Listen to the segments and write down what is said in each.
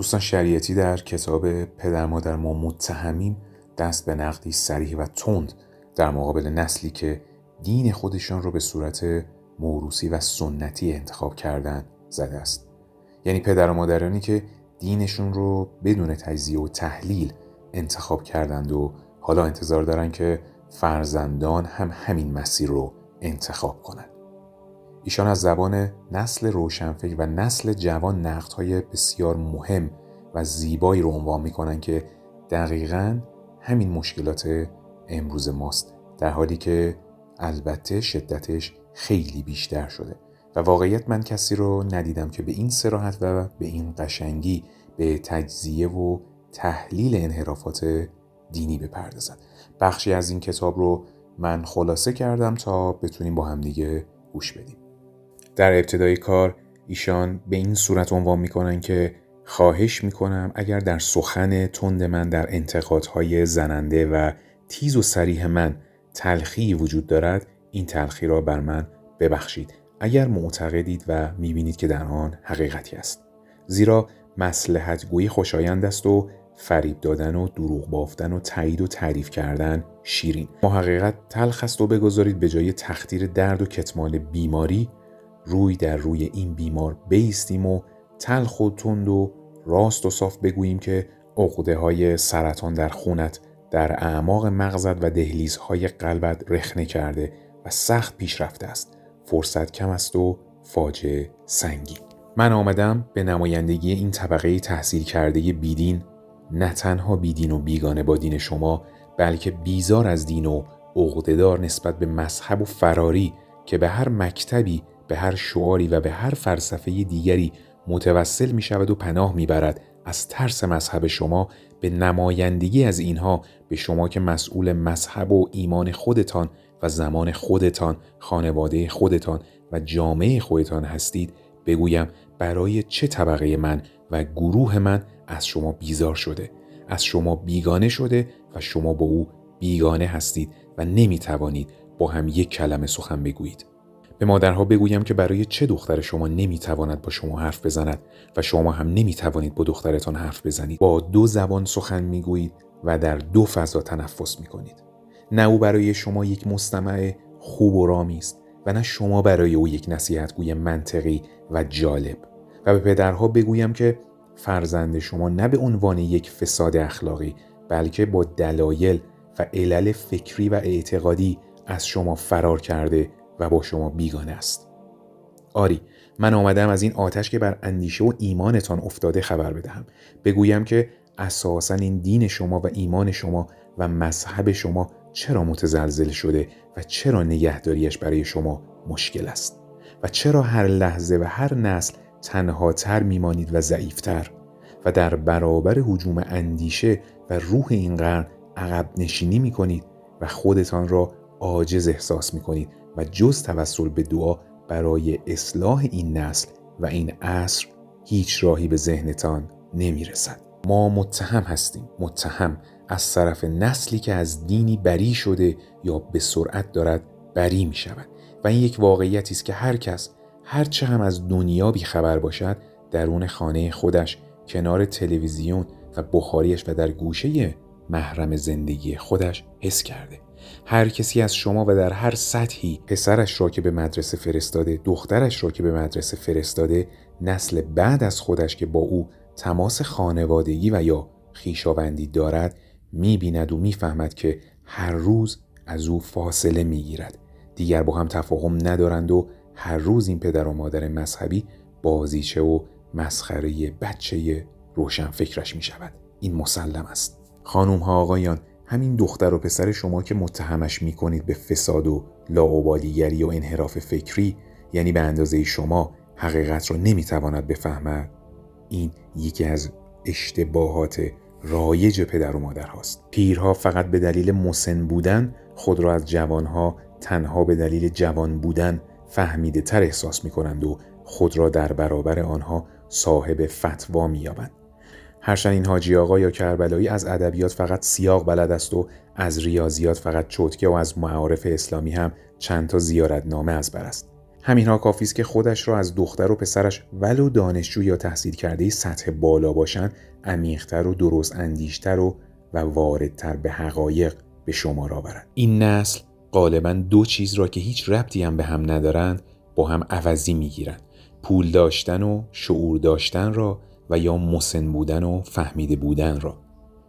دوستان شریعتی در کتاب پدر مادر ما متهمیم دست به نقدی سریح و تند در مقابل نسلی که دین خودشان را به صورت موروسی و سنتی انتخاب کردن زده است یعنی پدر و مادرانی که دینشون رو بدون تجزیه و تحلیل انتخاب کردند و حالا انتظار دارن که فرزندان هم همین مسیر رو انتخاب کنند. ایشان از زبان نسل روشنفکر و نسل جوان نقدهای بسیار مهم و زیبایی رو عنوان می‌کنن که دقیقا همین مشکلات امروز ماست در حالی که البته شدتش خیلی بیشتر شده. و واقعیت من کسی رو ندیدم که به این سراحت و به این قشنگی به تجزیه و تحلیل انحرافات دینی بپردازد. بخشی از این کتاب رو من خلاصه کردم تا بتونیم با همدیگه گوش بدیم. در ابتدای کار ایشان به این صورت عنوان می‌کنن که خواهش می‌کنم اگر در سخن تند من در انتقادهای زننده و تیز و سریح من تلخی وجود دارد این تلخی را بر من ببخشید. اگر معتقدید و می‌بینید که در آن حقیقتی است. زیرا مسلحت گویی خوشایند است و فریب دادن و دروغ بافتن و تایید و تعریف کردن شیرین. محققت تلخ است و بگذارید به جای تختیر درد و کتمان بیماری روی در روی این بیمار بیستیم و تلخ و تند و راست و صاف بگوییم که عقده های سرطان در خونت در اعماق مغزت و دهلیزهای قلبت رخنه کرده و سخت پیش رفته است. فرصت کم است و فاجعه سنگین. من آمدم به نمایندگی این طبقه تحصیل کرده بیدین. نه تنها بیدین و بیگانه با دین شما بلکه بیزار از دین و عقدهدار نسبت به مذهب و فراری که به هر مکتبی به هر شعاری و به هر فلسفه دیگری متوسل می شود و پناه می برد از ترس مذهب شما به نمایندگی از اینها به شما که مسئول مذهب و ایمان خودتان و زمان خودتان خانواده خودتان و جامعه خودتان هستید بگویم برای چه طبقه من و گروه من از شما بیزار شده؟ از شما بیگانه شده و شما با او بیگانه هستید و نمی توانید با هم یک کلمه سخن بگویید. به مادرها بگویم که برای چه دختر شما نمی‌تواند با شما حرف بزند و شما هم نمی‌توانید با دخترتان حرف بزنید. با دو زبان سخن می‌گویید و در دو فضا تنفس می‌کنید. نه او برای شما یک مستمع خوب و رامی است و نه شما برای او یک نصیحتگوی منطقی و جالب. و به پدرها بگویم که فرزند شما نه به عنوان یک فساد اخلاقی بلکه با دلایل و علل فکری و اعتقادی از شما فرار کرده و با شما بیگانه است. آری من آمدم از این آتش که بر اندیشه و ایمانتان افتاده خبر بدهم. بگویم که اساسا این دین شما و ایمان شما و مذهب شما چرا متزلزل شده و چرا نگهداریش برای شما مشکل است؟ و چرا هر لحظه و هر نسل تنها تر میمانید و ضعیفتر؟ و در برابر حجوم اندیشه و روح این قرن عقب نشینی می کنید و خودتان را عاجز احساس می کنید و جز توسل به دعا برای اصلاح این نسل و این عصر هیچ راهی به ذهنتان نمی رسد. ما متهم هستیم متهم از طرف نسلی که از دینی بری شده یا به سرعت دارد بری می شود و این یک واقعیتی است که هر کس هرچه هم از دنیا خبر باشد درون خانه خودش کنار تلویزیون و بخاریش و در گوشه محرم زندگی خودش حس کرده هر کسی از شما و در هر سطحی پسرش را که به مدرسه فرستاده دخترش را که به مدرسه فرستاده نسل بعد از خودش که با او تماس خانوادگی و یا خیشاوندی دارد می‌بیند و می‌فهمد که هر روز از او فاصله می‌گیرد دیگر با هم تفاهم ندارند و هر روز این پدر و مادر مذهبی بازیچه و مسخره بچه روشن فکرش می شود. این مسلم است. خانوم ها آقایان همین دختر و پسر شما که متهمش می کنید به فساد و لاعبالیگری و انحراف فکری یعنی به اندازه شما حقیقت را نمی‌تواند بفهمد این یکی از اشتباهات رایج پدر و مادر هاست پیرها فقط به دلیل مسن بودن خود را از جوانها تنها به دلیل جوان بودن فهمیده تر احساس می کنند و خود را در برابر آنها صاحب فتوا می یابند. هرچند این حاجی آقا یا کربلایی از ادبیات فقط سیاق بلد است و از ریاضیات فقط چوتکه و از معارف اسلامی هم چند تا زیارتنامه از بر است. همینها کافی است که خودش را از دختر و پسرش ولو دانشجو یا تحصیل کرده سطح بالا باشند عمیقتر و درست اندیشتر و و واردتر به حقایق به شما آورد این نسل غالبا دو چیز را که هیچ ربطی هم به هم ندارند با هم عوضی می‌گیرند. پول داشتن و شعور داشتن را و یا مسن بودن و فهمیده بودن را.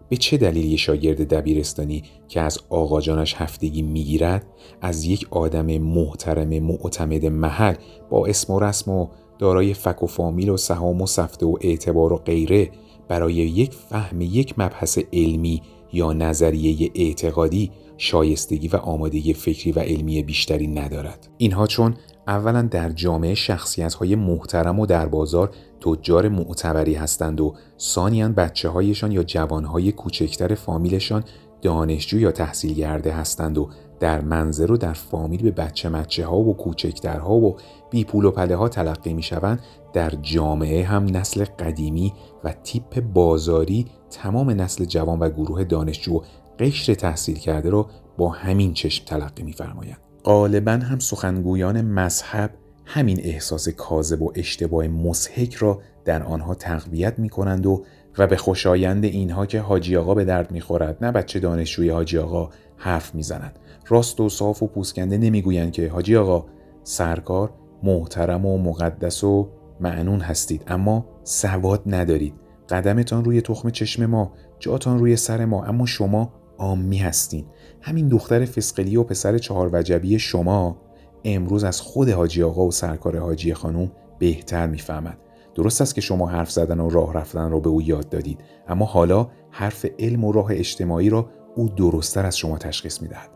به چه دلیل یه شاگرد دبیرستانی که از آقاجانش هفتگی می‌گیرد از یک آدم محترم معتمد محل با اسم و رسم و دارای فک و فامیل و سهام و سفته و اعتبار و غیره برای یک فهم یک مبحث علمی یا نظریه اعتقادی شایستگی و آمادگی فکری و علمی بیشتری ندارد. اینها چون اولا در جامعه شخصیت های محترم و در بازار تجار معتبری هستند و ثانیا بچه هایشان یا جوان های کوچکتر فامیلشان دانشجو یا تحصیل گرده هستند و در منظر و در فامیل به بچه مچه ها و کوچکترها و بی پول و پله ها تلقی می شوند در جامعه هم نسل قدیمی و تیپ بازاری تمام نسل جوان و گروه دانشجو قشر تحصیل کرده را با همین چشم تلقی میفرمایند. غالبا هم سخنگویان مذهب همین احساس کاذب و اشتباه مسحک را در آنها تقویت می کنند و و به خوشایند اینها که حاجی آقا به درد می‌خورد نه بچه دانشجوی حاجی آقا حرف می‌زنند راست و صاف و پوسکنده نمی‌گویند که حاجی آقا سرکار محترم و مقدس و معنون هستید اما سواد ندارید. قدمتان روی تخم چشم ما جاتان روی سر ما اما شما آمی هستین. همین دختر فسقلی و پسر چهار وجبی شما امروز از خود حاجی آقا و سرکار حاجی خانم بهتر می‌فهمد. درست است که شما حرف زدن و راه رفتن را به او یاد دادید اما حالا حرف علم و راه اجتماعی را او درستتر از شما تشخیص می‌دهد.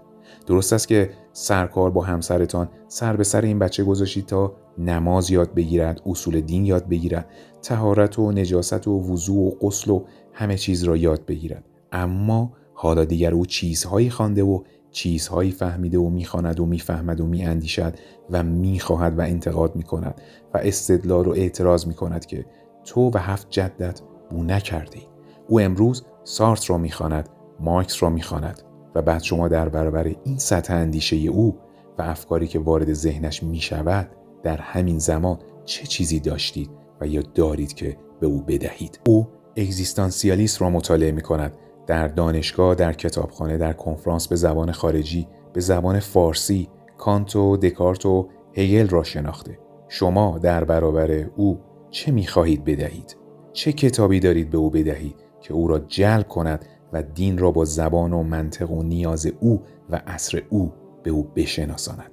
درست است که سرکار با همسرتان سر به سر این بچه گذاشتید تا نماز یاد بگیرد اصول دین یاد بگیرد تهارت و نجاست و وضوع و غسل و همه چیز را یاد بگیرد. اما حالا دیگر او چیزهایی خوانده و چیزهایی فهمیده و می‌خواند و می‌فهمد و میاندیشد و می‌خواهد و انتقاد می‌کند و استدلال و اعتراض می‌کند که تو و هفت جدت بو نکردی. او امروز سارت را می‌خواند مارکس را می‌خواند و بعد شما در برابر این سطح اندیشه او و افکاری که وارد ذهنش می‌شود در همین زمان چه چیزی داشتید و یا دارید که به او بدهید؟ او اگزیستانسیالیست را مطالعه می کند در دانشگاه در کتابخانه در کنفرانس به زبان خارجی به زبان فارسی کانت و دکارت را شناخته. شما در برابر او چه می‌خواهید بدهید؟ چه کتابی دارید به او بدهید که او را جلب کند و دین را با زبان و منطق و نیاز او و عصر او به او بشناساند؟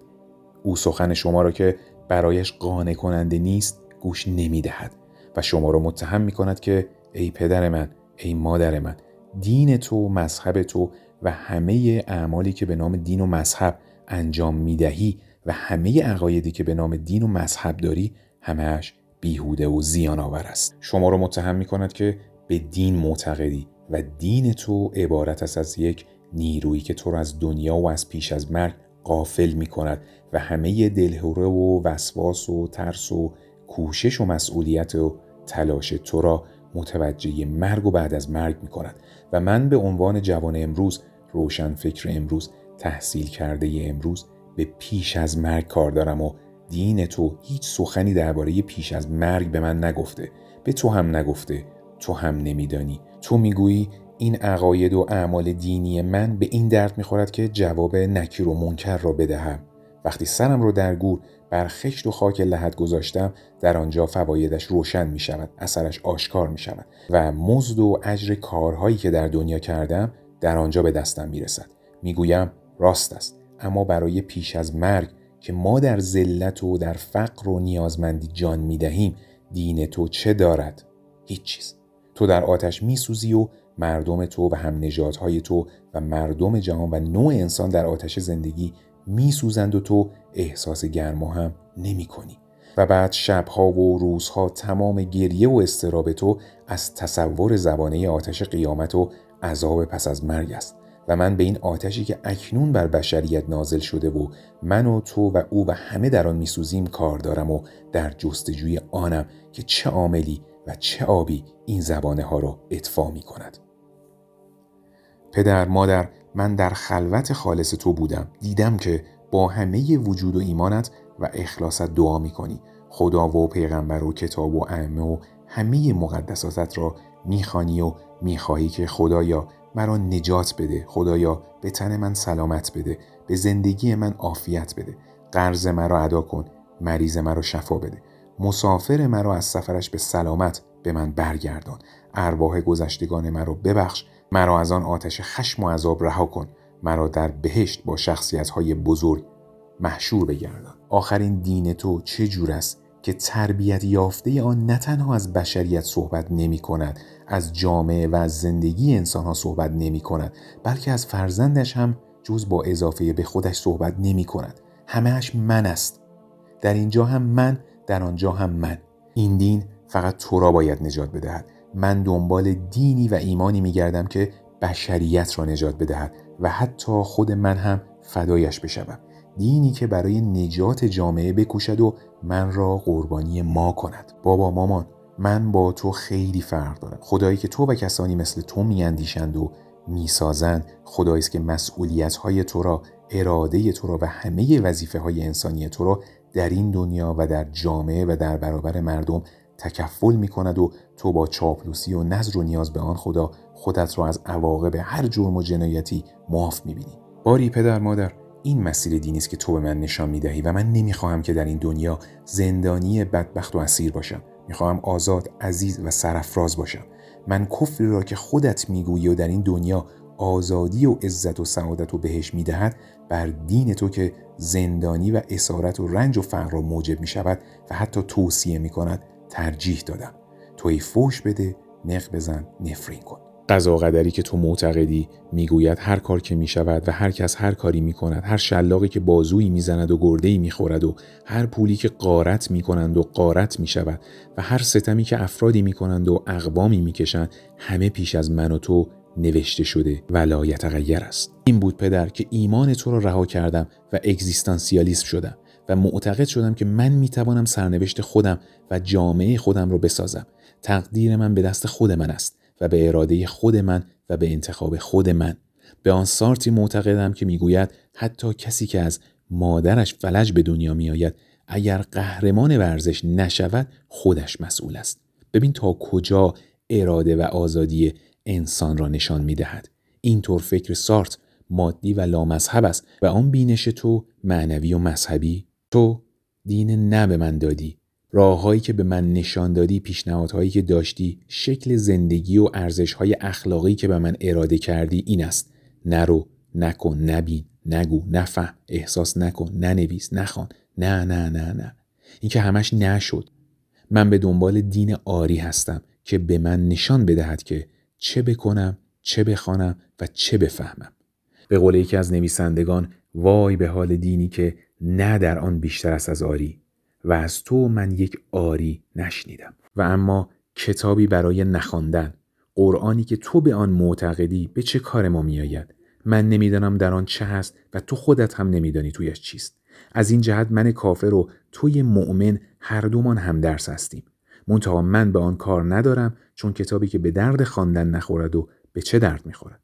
او سخن شما را که برایش قانع کننده نیست گوش نمی‌دهد و شما را متهم می کند که ای پدر من ای مادر من دین تو مذهب تو و همه اعمالی که به نام دین و مذهب انجام می‌دهی و همه عقایدی که به نام دین و مذهب داری همهش بیهوده و زیان آور است. شما را متهم می کند که به دین معتقدی و دین تو عبارت است از یک نیرویی که تو را از دنیا و از پیش از مرگ قافل می کند و همه دلهوره و وسواس و ترس و کوشش و مسئولیت و تلاش تو را متوجه مرگ و بعد از مرگ می کند و من به عنوان جوان امروز روشن فکر امروز تحصیل کرده امروز به پیش از مرگ کار دارم و دین تو هیچ سخنی درباره پیش از مرگ به من نگفته. به تو هم نگفته تو هم نمیدانی. تو می‌گویی این عقاید و اعمال دینی من به این درد می‌خورد که جواب نکیر و منکر را بدهم. وقتی سرم رو در گور بر خشت و خاک لحد گذاشتم در آنجا فوایدش روشن می شود اثرش آشکار می شود و مزد و اجر کارهایی که در دنیا کردم در آنجا به دستم می رسد می گویم راست است اما برای پیش از مرگ که ما در ذلت و در فقر و نیازمندی جان می دهیم دین تو چه دارد؟ هیچ چیز تو در آتش می سوزی و مردم تو و هم نجاتهای تو و مردم جهان و نوع انسان در آتش زندگی میسوزند و تو احساس گرما هم نمی کنی. و بعد شبها و روزها تمام گریه و استراب تو از تصور زبانه آتش قیامت و عذاب پس از مرگ است و من به این آتشی که اکنون بر بشریت نازل شده و من و تو و او و همه در آن میسوزیم کار دارم و در جستجوی آنم که چه عاملی و چه آبی این زبانه ها را اطفا می کند. پدر مادر من در خلوت خالص تو بودم. دیدم که با همه وجود و ایمانت و اخلاصت دعا می‌کنی. خدا و پیغمبر و کتاب و ائمه و همه مقدساتت را می‌خوانی و می‌خواهی که خدایا مرا نجات بده. خدایا به تن من سلامت بده. به زندگی من عافیت بده. قرض مرا ادا کن. مریض مرا شفا بده. مسافر مرا از سفرش به سلامت به من برگردان. ارواح گذشتگان مرا ببخش. مرا از آن آتش خشم و عذاب رها کن. مرا در بهشت با شخصیت های بزرگ محشور بگردان. آخرین دین تو چه جور است که تربیت یافته آن نه تنها از بشریت صحبت نمی کند از جامعه و از زندگی انسان ها صحبت نمی کند بلکه از فرزندش هم جز با اضافه به خودش صحبت نمی کند. همهش من است. در اینجا هم من در آنجا هم من. این دین فقط تو را باید نجات بدهد. من دنبال دینی و ایمانی می گردم که بشریت را نجات بدهد و حتی خود من هم فدایش بشوم. دینی که برای نجات جامعه بکوشد و من را قربانی ما کند. بابا مامان من با تو خیلی فرق دارم. خدایی که تو و کسانی مثل تو میاندیشند و می‌سازند خدایی است که مسئولیت های تو را اراده تو را و همه وظیفه های انسانی تو را در این دنیا و در جامعه و در برابر مردم تکفل می کند و تو با چاپلوسی و نظر و نیاز به آن خدا خودت را از عواقب هر جرم و جنایتی معاف می بینی. باری پدر مادر این مسیر دینی است که تو به من نشان می دهی و من نمی‌خواهم که در این دنیا زندانی بدبخت و اسیر باشم می‌خواهم آزاد عزیز و سرفراز باشم من کفری را که خودت می‌گویی و در این دنیا آزادی و عزت و سعادت و بهش می‌دهد بر دین تو که زندانی و اسارت و رنج و فقر را موجب می شود و حتی توصیه می کند ترجیح دادم. توی فوش بده نق بزن نفرین کن. قضا قدری که تو معتقدی می‌گوید هر کار که می شود و هر کس هر کاری می کند هر شلاقی که بازویی می‌زند و گردهی می‌خورد و هر پولی که قارت می کنند و قارت می شود و هر ستمی که افرادی می کنند و اقوامی می کشند همه پیش از من و تو نوشته شده و لا یتغیر است. این بود پدر که ایمان تو را رها کردم و اگزیستانسیالیسم شدم. و معتقد شدم که من می‌توانم سرنوشت خودم و جامعه خودم را بسازم. تقدیر من به دست خود من است و به اراده خود من و به انتخاب خود من. به آن سارتی معتقدم که می‌گوید حتی کسی که از مادرش فلج به دنیا میآید اگر قهرمان ورزش نشود خودش مسئول است. ببین تا کجا اراده و آزادی انسان را نشان می دهد. اینطور فکر سارت مادی و لامذهب است و آن بینش تو معنوی و مذهبی تو دین نه به من دادی. راههایی که به من نشان دادی پیشنهادهایی که داشتی شکل زندگی و ارزشهای اخلاقی که به من اراده کردی این است. نرو نکن نبین نگو نفهم احساس نکن ننویس نخوان. نه نه نه نه. این که همش نشد. من به دنبال دین آری هستم که به من نشان بدهد که چه بکنم چه بخوانم و چه بفهمم. به قول یکی از نویسندگان وای به حال دینی که نه در آن بیشتر است از آری و از تو من یک آری نشنیدم. و اما کتابی برای نخواندن قرآنی که تو به آن معتقدی به چه کار ما میآید؟ من نمی‌دانم در آن چه هست و تو خودت هم نمیدانی تویش چیست. از این جهت من کافر و توی مؤمن هر دومان هم درس هستیم. منتها من به آن کار ندارم چون کتابی که به درد خواندن نخورد و به چه درد می‌خورد.